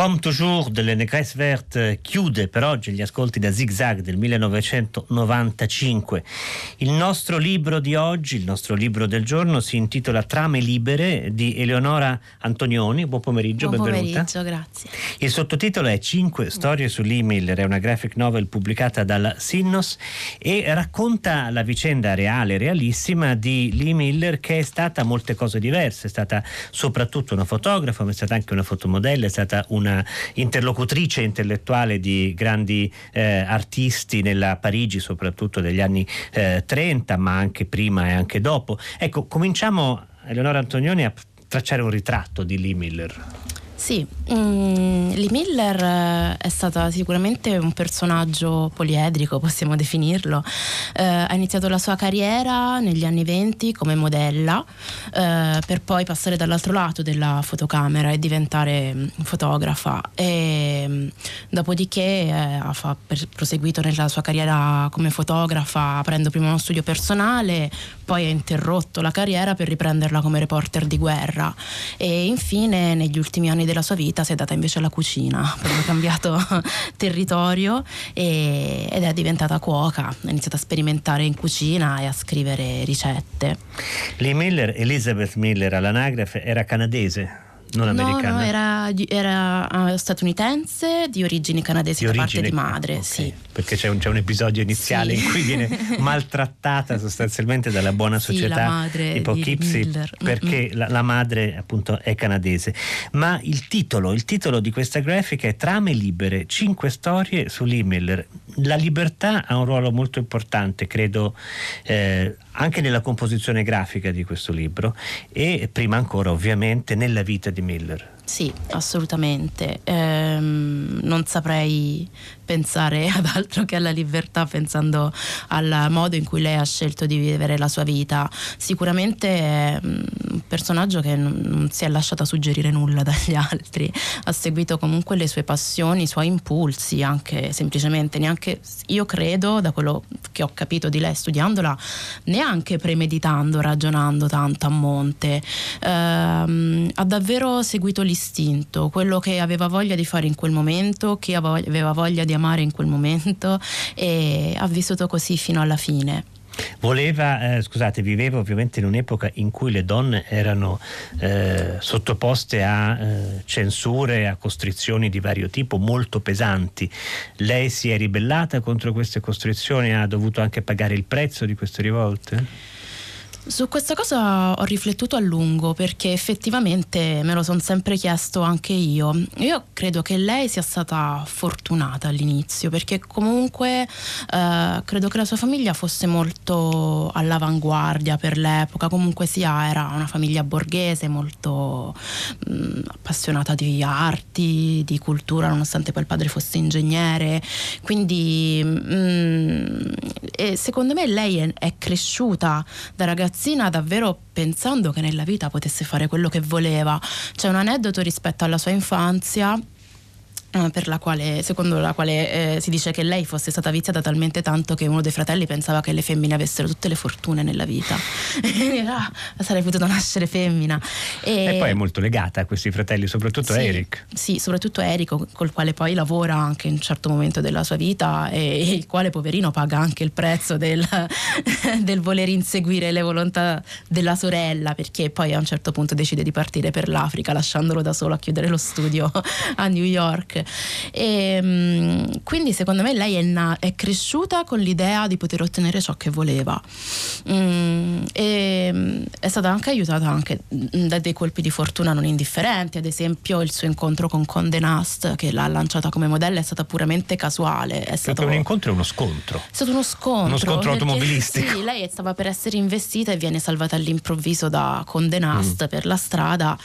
Comme toujours delle Négresse Verte chiude per oggi gli ascolti da Zig Zag del 1995. Il nostro libro di oggi, il nostro libro del giorno si intitola Trame libere di Eleonora Antonioni. Buon pomeriggio, Buon benvenuta. pomeriggio, grazie. Il sottotitolo è 5 storie sull'email, è una graphic novel pubblicata dalla Sinnos e racconta la vicenda reale, realissima di Lee Miller che è stata molte cose diverse, è stata soprattutto una fotografa, ma è stata anche una fotomodella, è stata una interlocutrice intellettuale di grandi eh, artisti nella Parigi, soprattutto degli anni eh, 30, ma anche prima e anche dopo. Ecco, cominciamo, Eleonora Antonioni, a tracciare un ritratto di Lee Miller. Sì, mm, Lee Miller eh, è stata sicuramente un personaggio poliedrico, possiamo definirlo. Eh, ha iniziato la sua carriera negli anni 20 come modella, eh, per poi passare dall'altro lato della fotocamera e diventare mm, fotografa. E, mm, dopodiché eh, ha proseguito nella sua carriera come fotografa, aprendo prima uno studio personale, poi ha interrotto la carriera per riprenderla come reporter di guerra. E infine, negli ultimi anni della sua vita si è data invece alla cucina, ha cambiato territorio e, ed è diventata cuoca, ha iniziato a sperimentare in cucina e a scrivere ricette. Lee Miller, Elizabeth Miller all'anagrafe, era canadese. Non americana. No, no, era, era uh, statunitense di origini canadesi Di da origine- parte di madre, ok, sì. Perché c'è un, c'è un episodio iniziale Sì. in cui viene maltrattata sostanzialmente dalla buona Sì, società la madre di di Poughkeepsie Miller. perché la, la madre appunto è canadese. Ma il titolo, il titolo di questa grafica è Trame libere, cinque storie su Lee Miller. La libertà ha un ruolo molto importante, credo, eh, anche nella composizione grafica di questo libro e prima ancora ovviamente nella vita di Miller. Sì, assolutamente. Ehm, non saprei pensare ad altro che alla libertà pensando al modo in cui lei ha scelto di vivere la sua vita. Sicuramente è mm, un personaggio che non, si è lasciata suggerire nulla dagli altri, ha seguito comunque le sue passioni, i suoi impulsi, anche semplicemente, neanche io credo, da quello che ho capito di lei studiandola, neanche premeditando, ragionando tanto a monte. Ehm, ha davvero seguito l'istinto, quello che aveva voglia di fare in quel momento, che aveva voglia di amare in quel momento e ha vissuto così fino alla fine. Voleva, eh, scusate, viveva ovviamente in un'epoca in cui le donne erano eh, sottoposte a eh, censure, a costrizioni di vario tipo molto pesanti. Lei si è ribellata contro queste costrizioni ha dovuto anche pagare il prezzo di queste rivolte? Su questa cosa ho riflettuto a lungo perché effettivamente me lo sono sempre chiesto anche io. Io credo che lei sia stata fortunata all'inizio perché comunque eh, credo che la sua famiglia fosse molto all'avanguardia per l'epoca, comunque sia era una famiglia borghese molto mh, appassionata di arti, di cultura, nonostante poi il padre fosse ingegnere. Quindi mh, e secondo me lei è, è cresciuta da ragazzina davvero pensando che nella vita potesse fare quello che voleva. C'è un aneddoto rispetto alla sua infanzia la quale, secondo la quale eh, si dice che lei fosse stata viziata talmente tanto che uno dei fratelli pensava che le femmine avessero tutte le fortune nella vita. ah, sarei potuta nascere femmina. E poi è molto legata a questi fratelli, soprattutto sì, Eric. Sì, soprattutto Eric, col quale poi lavora anche in un certo momento della sua vita e, e il quale poverino paga anche il prezzo del, del voler inseguire le volontà della sorella, perché poi a un certo punto decide di partire per l'Africa lasciandolo da solo a chiudere lo studio a New York. E, mh, quindi secondo me lei è, na- è cresciuta con l'idea di poter ottenere ciò che voleva. Mm, e mh, è stata anche aiutata anche da dei colpi di fortuna non indifferenti, ad esempio il suo incontro con Conde Nast che l'ha lanciata come modella è stata puramente casuale. È stato, un incontro è uno scontro. è stato uno scontro. Uno scontro automobilistico. Sì, lei stava per essere investita e viene salvata all'improvviso da Conde Nast per la strada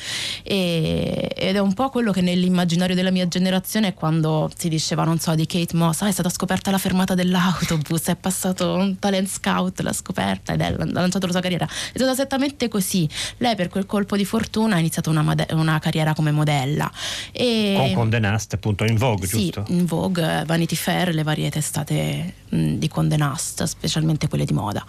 e- ed è un po' quello che nell'immaginario della mia generazione è quando si diceva, non so, di Kate Moss, "Ah, è stata scoperta alla fermata dell'autobus, è passato un talent scout, l'ha scoperta ed è, ha lanciato la sua carriera. È stato esattamente così. Lei per quel colpo di fortuna ha iniziato una, mode- una carriera come modella. E Con Condé Nast, appunto, in Vogue, sì, giusto? in Vogue, Vanity Fair, le varie testate mh, di Condé Nast, specialmente quelle di moda.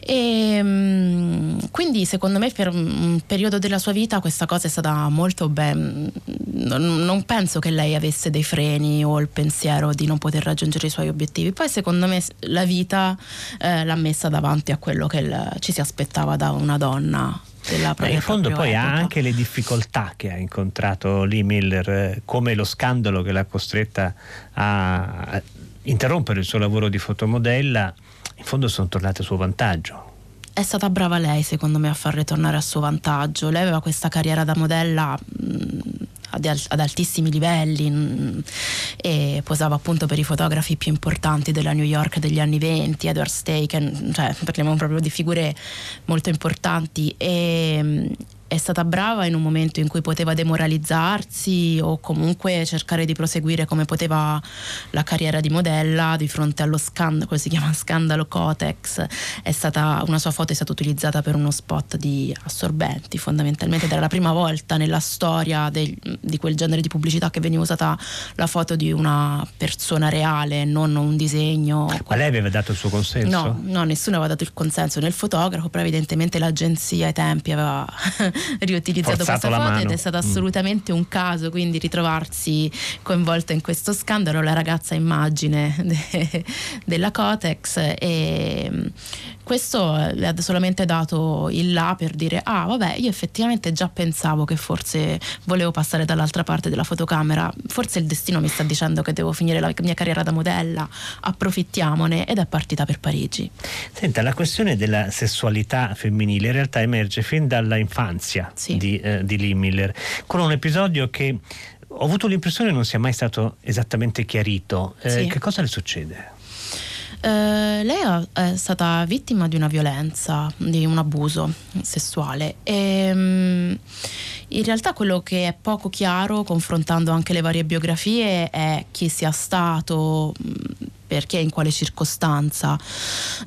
E mm, quindi secondo me per un periodo della sua vita questa cosa è stata molto ben. Non penso che lei avesse dei freni o il pensiero di non poter raggiungere i suoi obiettivi. Poi secondo me la vita eh, l'ha messa davanti a quello che il, ci si aspettava da una donna della Beh, in fondo poi epoca. ha anche le difficoltà che ha incontrato Lee Miller, eh, come lo scandalo che l'ha costretta a interrompere il suo lavoro di fotomodella, in fondo sono tornate a suo vantaggio. È stata brava lei, secondo me, a far ritornare a suo vantaggio. Lei aveva questa carriera da modella mh, ad, altissimi livelli mh, e posava appunto per i fotografi più importanti della New York degli anni 20, Edward Staken, cioè parliamo proprio di figure molto importanti e, è stata brava in un momento in cui poteva demoralizzarsi o comunque cercare di proseguire come poteva la carriera di modella di fronte allo scandalo, quello si chiama scandalo Cotex. È stata, una sua foto è stata utilizzata per uno spot di assorbenti, fondamentalmente ed era la prima volta nella storia del, di quel genere di pubblicità che veniva usata la foto di una persona reale, non un disegno. Ma lei aveva dato il suo consenso? No, no, nessuno aveva dato il consenso nel fotografo, però evidentemente l'agenzia ai tempi aveva riutilizzato Forzato questa foto ed è stato mm. assolutamente un caso, quindi ritrovarsi coinvolta in questo scandalo la ragazza immagine de, della Cotex e mm, questo le ha solamente dato il là per dire ah vabbè io effettivamente già pensavo che forse volevo passare dall'altra parte della fotocamera, forse il destino mi sta dicendo che devo finire la mia carriera da modella, approfittiamone ed è partita per Parigi. Senta, la questione della sessualità femminile in realtà emerge fin dalla infanzia Sì. di, eh, di Lee Miller, con un episodio che ho avuto l'impressione non sia mai stato esattamente chiarito. Eh, Sì. Che cosa le succede? Eh, lei è stata vittima di una violenza, di un abuso sessuale. E mm, in realtà quello che è poco chiaro confrontando anche le varie biografie è chi sia stato, perché in quale circostanza.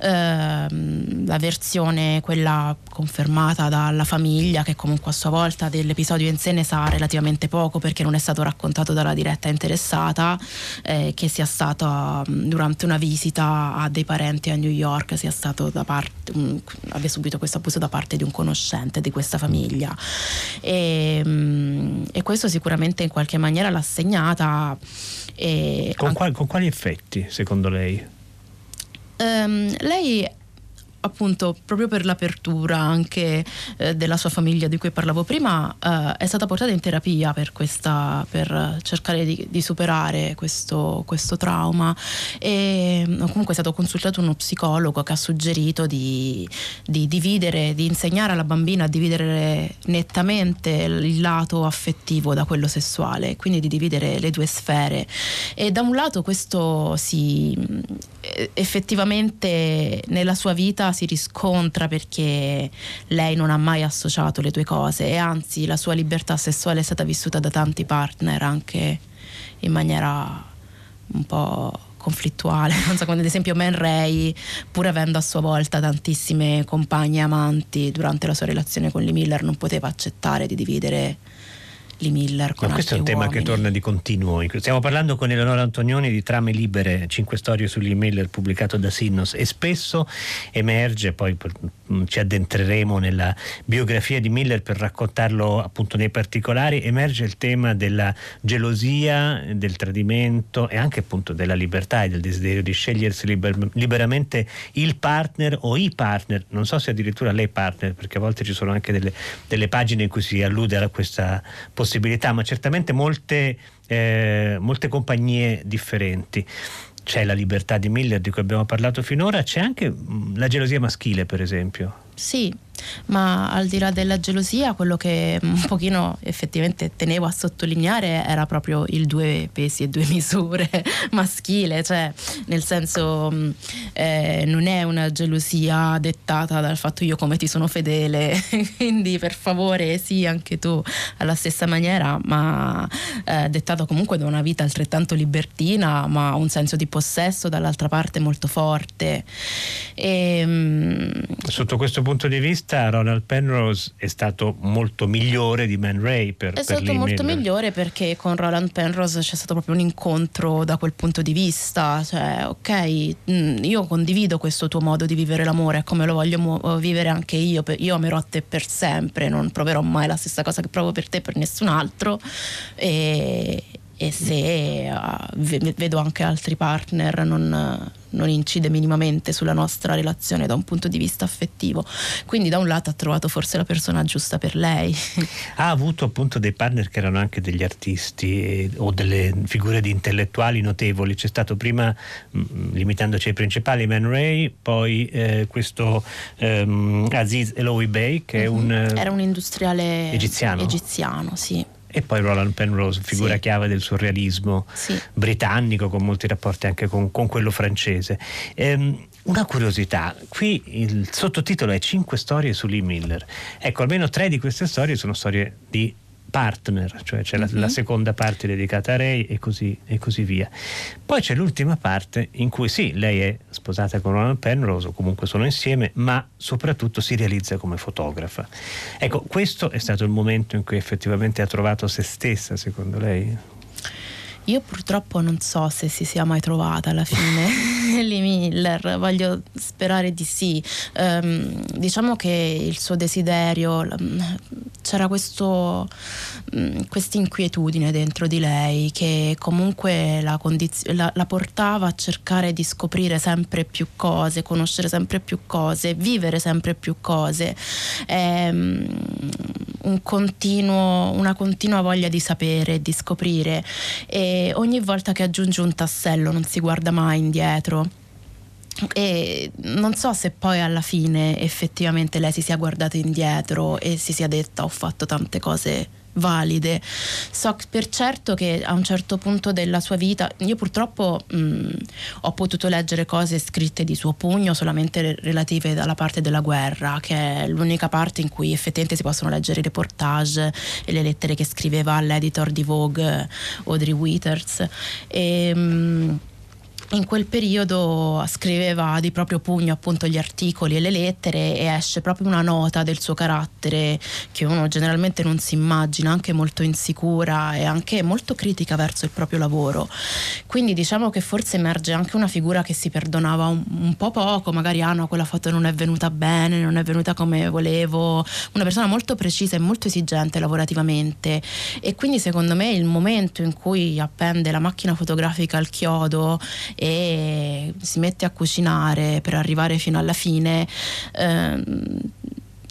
Ehm, la versione, quella confermata dalla famiglia, che comunque a sua volta dell'episodio in sé ne sa relativamente poco perché non è stato raccontato dalla diretta interessata, eh, che sia stato mm, durante una visita a dei parenti a New York, sia stato da parte, mm, abbia subito questo abuso da parte di un conoscente di questa famiglia. E, mm, e questo sicuramente in qualche maniera l'ha segnata. Con, an- qual- con quali effetti, secondo lei? Ehm, lei appunto proprio per l'apertura anche eh, della sua famiglia di cui parlavo prima eh, è stata portata in terapia per, questa, per cercare di, di superare questo, questo trauma. E mm, comunque è stato consultato uno psicologo che ha suggerito di, di dividere, di insegnare alla bambina a dividere nettamente il lato affettivo da quello sessuale, quindi di dividere le due sfere. E da un lato questo si eh, effettivamente nella sua vita si riscontra perché lei non ha mai associato le due cose e anzi la sua libertà sessuale è stata vissuta da tanti partner anche in maniera un po' conflittuale, non so, come ad esempio Man Ray, pur avendo a sua volta tantissime compagne amanti durante la sua relazione con Lee Miller, non poteva accettare di dividere Lee Miller con Ma questo è un tema che uomini. torna di continuo. Stiamo parlando con Eleonora Antonioni di Trame Libere, 5 storie sugli Miller pubblicato da Sinnos e spesso emerge, poi mm, ci addentreremo nella biografia di Miller per raccontarlo appunto nei particolari, emerge il tema della gelosia, del tradimento e anche appunto della libertà e del desiderio di scegliersi liber- liberamente il partner o i partner, non so se addirittura lei partner, perché a volte ci sono anche delle, delle pagine in cui si allude a questa possibilità, ma certamente molte, eh, molte compagnie differenti. C'è la libertà di Miller di cui abbiamo parlato finora, c'è anche mh, la gelosia maschile, per esempio. Sì, ma al di là della gelosia, quello che un pochino effettivamente tenevo a sottolineare era proprio il due pesi e due misure maschile, cioè nel senso mh, eh, non è una gelosia dettata dal fatto io come ti sono fedele, quindi per favore sì anche tu alla stessa maniera, ma eh, dettata comunque da una vita altrettanto libertina, ma un senso di possesso dall'altra parte molto forte. E, mh, Sotto questo punto di vista vista Ronald Penrose è stato molto migliore di Man Ray per, è per stato molto migliore perché con Roland Penrose c'è stato proprio un incontro da quel punto di vista cioè ok mm, io condivido questo tuo modo di vivere l'amore come lo voglio mu- vivere anche io io amerò a te per sempre non proverò mai la stessa cosa che provo per te per nessun altro e, e se uh, vedo anche altri partner non, non, incide minimamente sulla nostra relazione da un punto di vista affettivo. Quindi da un lato ha trovato forse la persona giusta per lei. Ha avuto appunto dei partner che erano anche degli artisti eh, o delle figure di intellettuali notevoli. C'è stato prima, mh, mm, limitandoci ai principali, Man Ray, poi eh, questo ehm, Aziz Eloui Bey che mm-hmm. è un... Era un industriale egiziano. egiziano sì e poi Roland Penrose, figura sì. chiave del surrealismo sì. britannico con molti rapporti anche con, con quello francese. Ehm, una curiosità, qui il sottotitolo è Cinque storie su Lee Miller. Ecco, almeno tre di queste storie sono storie di partner, cioè c'è la, uh-huh. la, seconda parte dedicata a Ray e così, e così, via. Poi c'è l'ultima parte in cui sì, lei è sposata con Roland Penrose o comunque sono insieme, ma soprattutto si realizza come fotografa. Ecco, questo è stato il momento in cui effettivamente ha trovato se stessa, secondo lei? Io purtroppo non so se si sia mai trovata alla fine Lee Miller, voglio sperare di sì. Um, diciamo che il suo desiderio, c'era questa inquietudine dentro di lei che comunque la, condiz- la, la, portava a cercare di scoprire sempre più cose, conoscere sempre più cose, vivere sempre più cose. Um, un continuo, una continua voglia di sapere, di scoprire e ogni volta che aggiunge un tassello non si guarda mai indietro. E non so se poi alla fine effettivamente lei si sia guardata indietro e si sia detta ho fatto tante cose valide. So per certo che a un certo punto della sua vita, io purtroppo mh, ho potuto leggere cose scritte di suo pugno solamente relative alla parte della guerra, che è l'unica parte in cui effettivamente si possono leggere i reportage e le lettere che scriveva all'editor di Vogue Audrey Withers. E, mh, in quel periodo scriveva di proprio pugno appunto gli articoli e le lettere e esce proprio una nota del suo carattere che uno generalmente non si immagina, anche molto insicura e anche molto critica verso il proprio lavoro. Quindi diciamo che forse emerge anche una figura che si perdonava un, un po' poco, magari ah no, quella foto non è venuta bene, non è venuta come volevo, una persona molto precisa e molto esigente lavorativamente e quindi secondo me il momento in cui appende la macchina fotografica al chiodo e si mette a cucinare per arrivare fino alla fine. Ehm,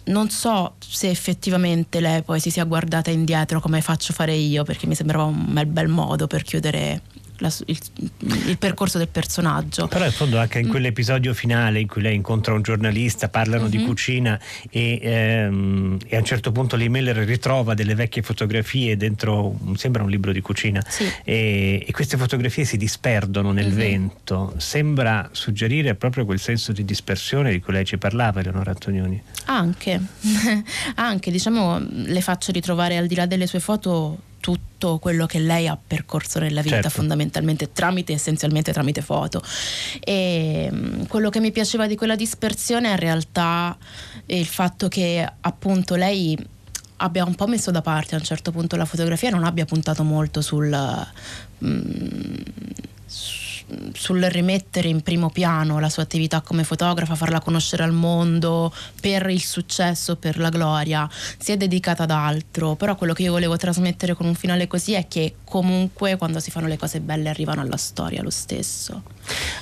non so se effettivamente lei poi si sia guardata indietro come faccio fare io, perché mi sembrava un bel, bel modo per chiudere la, il, il, percorso del personaggio. Però in fondo anche in mm. quell'episodio finale in cui lei incontra un giornalista, parlano mm-hmm. di cucina e, ehm, e, a un certo punto Lee Miller ritrova delle vecchie fotografie dentro, sembra un libro di cucina, sì. e, e, queste fotografie si disperdono nel mm-hmm. vento. Sembra suggerire proprio quel senso di dispersione di cui lei ci parlava, Eleonora Antonioni. Anche, anche diciamo, le faccio ritrovare al di là delle sue foto tutto quello che lei ha percorso nella vita certo. fondamentalmente tramite essenzialmente tramite foto e quello che mi piaceva di quella dispersione in realtà è il fatto che appunto lei abbia un po' messo da parte a un certo punto la fotografia non abbia puntato molto sul mm, sul rimettere in primo piano la sua attività come fotografa, farla conoscere al mondo per il successo, per la gloria, si è dedicata ad altro, però quello che io volevo trasmettere con un finale così è che comunque quando si fanno le cose belle arrivano alla storia lo stesso.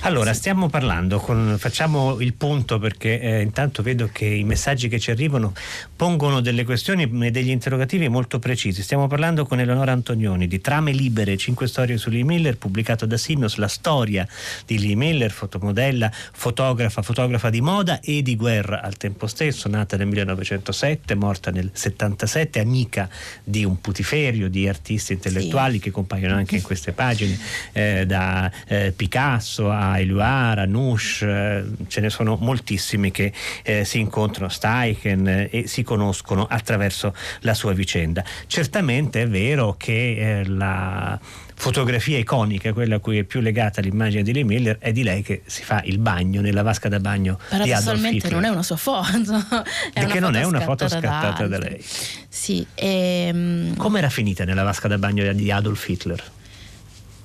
Allora, stiamo parlando, con, facciamo il punto perché eh, intanto vedo che i messaggi che ci arrivano pongono delle questioni e degli interrogativi molto precisi. Stiamo parlando con Eleonora Antonioni di Trame Libere, 5 storie su Lee Miller, pubblicato da Sinnos, la storia di Lee Miller, fotomodella, fotografa, fotografa di moda e di guerra al tempo stesso, nata nel 1907, morta nel 77, amica di un putiferio di artisti intellettuali sì. che compaiono anche in queste pagine, eh, da eh, Picasso, Picasso, a Eluard, a Nush, eh, ce ne sono moltissimi che eh, si incontrano, Steichen eh, e si conoscono attraverso la sua vicenda. Certamente è vero che eh, la fotografia iconica, quella a cui è più legata l'immagine di Lee Miller, è di lei che si fa il bagno nella vasca da bagno di Adolf Hitler. non è una sua foto, è perché non è una foto scattata da, da lei. Sì, e, um... Come era finita nella vasca da bagno di Adolf Hitler?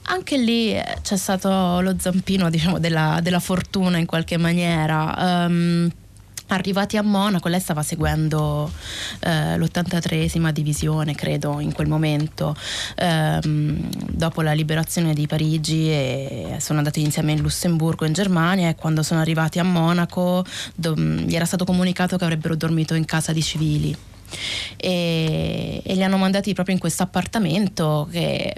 Anche lì eh, c'è stato lo zampino diciamo, della, della fortuna in qualche maniera. Um, Arrivati a Monaco, lei stava seguendo eh, l'83esima divisione, credo, in quel momento, ehm, dopo la liberazione di Parigi e sono andati insieme in Lussemburgo, in Germania e quando sono arrivati a Monaco do, gli era stato comunicato che avrebbero dormito in casa di civili e, e li hanno mandati proprio in questo appartamento che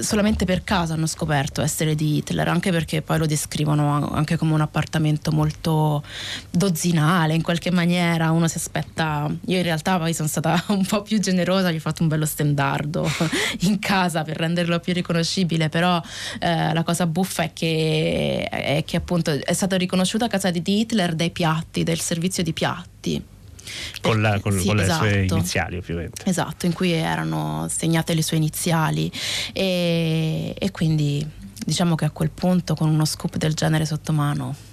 solamente per caso hanno scoperto essere di Hitler, anche perché poi lo descrivono anche come un appartamento molto dozzinale in qualche maniera, uno si aspetta, io in realtà poi sono stata un po' più generosa, gli ho fatto un bello stendardo in casa per renderlo più riconoscibile, però eh, la cosa buffa è che, è che appunto è stata riconosciuta a casa di Hitler dai piatti, del servizio di piatti con, la, con, sì, con le esatto. sue iniziali ovviamente. Esatto, in cui erano segnate le sue iniziali e, e quindi diciamo che a quel punto con uno scoop del genere sotto mano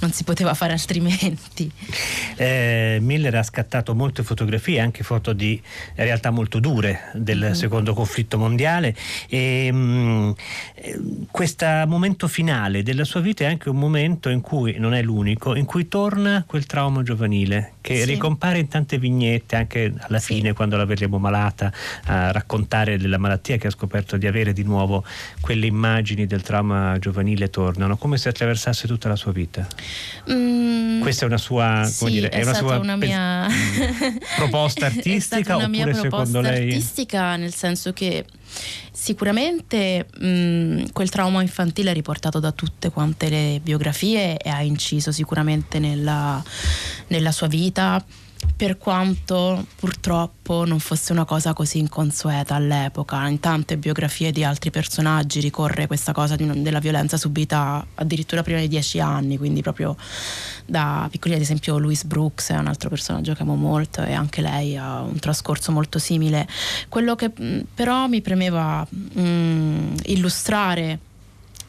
non si poteva fare altrimenti. Eh, Miller ha scattato molte fotografie, anche foto di realtà molto dure del mm-hmm. secondo conflitto mondiale e mh, mm, questo momento finale della sua vita è anche un momento in cui, non è l'unico, in cui torna quel trauma giovanile che sì. ricompare in tante vignette anche alla sì. fine quando la vedremo malata a raccontare della malattia che ha scoperto di avere di nuovo quelle immagini del trauma giovanile tornano come se attraversasse tutta la sua vita. Mm, Questa è una sua, sì, dire, è, è una sua una mia... proposta artistica una mia secondo lei? artistica nel senso che sicuramente mh, quel trauma infantile è riportato da tutte quante le biografie e ha inciso sicuramente nella, nella sua vita per quanto purtroppo non fosse una cosa così inconsueta all'epoca. In tante biografie di altri personaggi ricorre questa cosa di, della violenza subita addirittura prima di dieci anni, quindi proprio da piccoli, ad esempio Louise Brooks è un altro personaggio che amo molto e anche lei ha un trascorso molto simile. Quello che però mi premeva mh, illustrare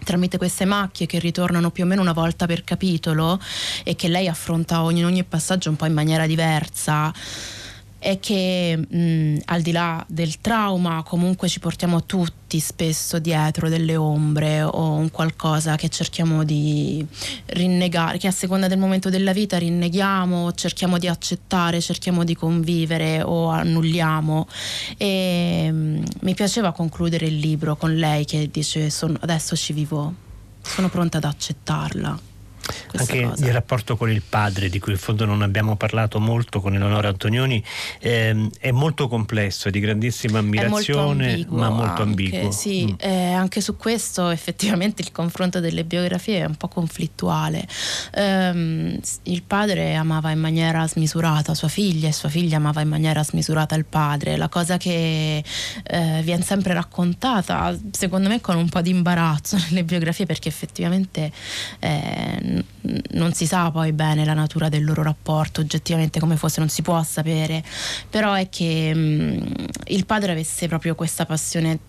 tramite queste macchie che ritornano più o meno una volta per capitolo e che lei affronta ogni, ogni passaggio un po' in maniera diversa è che mh, al di là del trauma comunque ci portiamo tutti spesso dietro delle ombre o un qualcosa che cerchiamo di rinnegare, che a seconda del momento della vita rinneghiamo, cerchiamo di accettare, cerchiamo di convivere o annulliamo. E mh, mi piaceva concludere il libro con lei che dice adesso ci vivo, sono pronta ad accettarla anche cosa. il rapporto con il padre, di cui in fondo non abbiamo parlato molto con Eleonora Antonioni, ehm, è molto complesso, è di grandissima ammirazione, molto ma molto anche, ambiguo. Sì, mm. eh, anche su questo effettivamente il confronto delle biografie è un po' conflittuale. Um, il padre amava in maniera smisurata sua figlia e sua figlia amava in maniera smisurata il padre. La cosa che eh, viene sempre raccontata, secondo me con un po' di imbarazzo nelle biografie, perché effettivamente eh, non si sa poi bene la natura del loro rapporto, oggettivamente come fosse non si può sapere, però è che mh, mm, il padre avesse proprio questa passione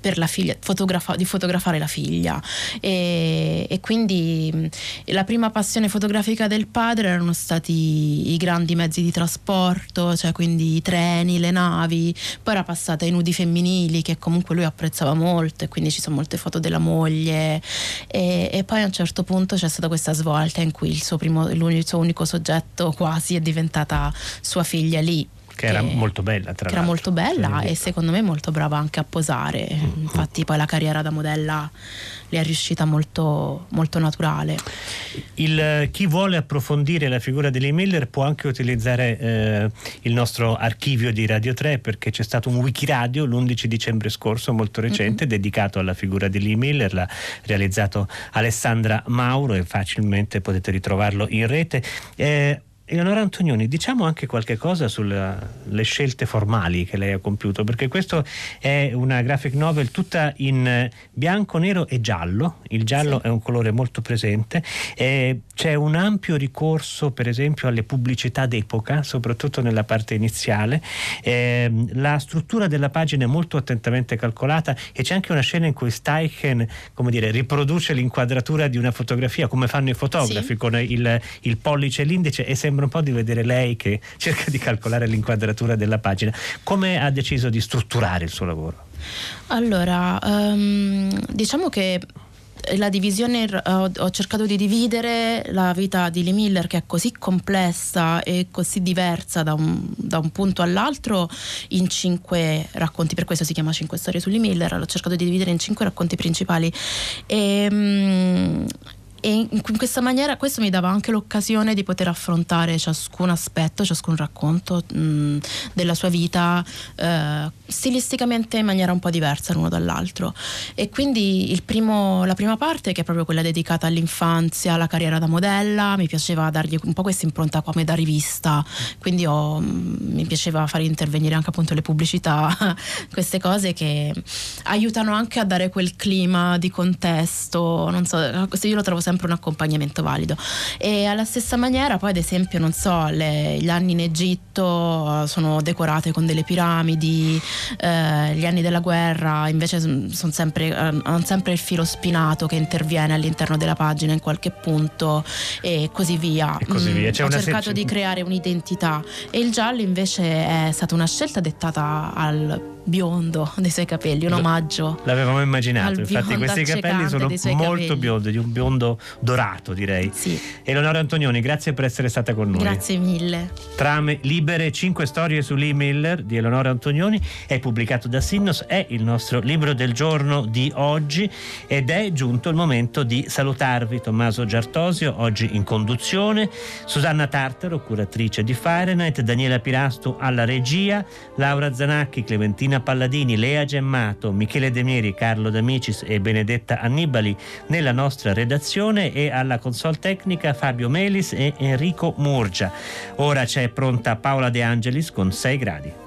per la figlia, fotografa, di fotografare la figlia. E, e, quindi la prima passione fotografica del padre erano stati i grandi mezzi di trasporto, cioè quindi i treni, le navi, poi era passata ai nudi femminili che comunque lui apprezzava molto e quindi ci sono molte foto della moglie. E, e poi a un certo punto c'è stata questa svolta in cui il suo, primo, il suo unico soggetto quasi è diventata sua figlia lì che era molto bella tra che era molto bella e secondo me molto brava anche a posare mm-hmm. infatti poi la carriera da modella le è riuscita molto, molto naturale il, chi vuole approfondire la figura di Lee Miller può anche utilizzare eh, il nostro archivio di Radio 3 perché c'è stato un wikiradio l'11 dicembre scorso molto recente mm-hmm. dedicato alla figura di Lee Miller l'ha realizzato Alessandra Mauro e facilmente potete ritrovarlo in rete eh, Eleonora Antonioni, diciamo anche qualche cosa sulle scelte formali che lei ha compiuto, perché questo è una graphic novel tutta in bianco, nero e giallo. Il giallo sì. è un colore molto presente. Eh, c'è un ampio ricorso, per esempio, alle pubblicità d'epoca, soprattutto nella parte iniziale. Eh, la struttura della pagina è molto attentamente calcolata e c'è anche una scena in cui Steichen, come dire, riproduce l'inquadratura di una fotografia, come fanno i fotografi, sì. con il, il pollice e l'indice e sembra sembra un po' di vedere lei che cerca di calcolare l'inquadratura della pagina. Come ha deciso di strutturare il suo lavoro? Allora, um, diciamo che la divisione ho, cercato di dividere la vita di Lee Miller che è così complessa e così diversa da un, da un, punto all'altro in cinque racconti per questo si chiama cinque storie su Lee Miller l'ho cercato di dividere in cinque racconti principali e, um, e in questa maniera questo mi dava anche l'occasione di poter affrontare ciascun aspetto, ciascun racconto mh, della sua vita eh, stilisticamente in maniera un po' diversa l'uno dall'altro. E quindi primo, la prima parte che è proprio quella dedicata all'infanzia, alla carriera da modella, mi piaceva dargli un po' questa impronta come da rivista, quindi ho, mi piaceva fare intervenire anche appunto le pubblicità, queste cose che aiutano anche a dare quel clima di contesto, non so, io lo trovo sempre un accompagnamento valido e alla stessa maniera poi ad esempio non so, le, gli anni in Egitto sono decorate con delle piramidi, eh, gli anni della guerra invece sono sempre, eh, hanno sempre il filo spinato che interviene all'interno della pagina in qualche punto e così via. E così via. Mm, ho cercato se... di creare un'identità e il giallo invece è stata una scelta dettata al biondo dei suoi capelli, un omaggio. L'avevamo immaginato, infatti questi capelli sono molto capelli. biondi, di un biondo dorato direi. Sì. Eleonora Antonioni, grazie per essere stata con noi. Grazie mille. Trame libere, 5 storie su Lee Miller di Eleonora Antonioni, è pubblicato da Sinnos, è il nostro libro del giorno di oggi ed è giunto il momento di salutarvi. Tommaso Giartosio, oggi in conduzione, Susanna Tartaro, curatrice di Fahrenheit, Daniela Pirastu alla regia, Laura Zanacchi, Clementina Martina Palladini, Lea Gemmato, Michele De Mieri, Carlo D'Amicis e Benedetta Annibali nella nostra redazione e alla console tecnica Fabio Melis e Enrico Murgia. Ora c'è pronta Paola De Angelis con 6 gradi.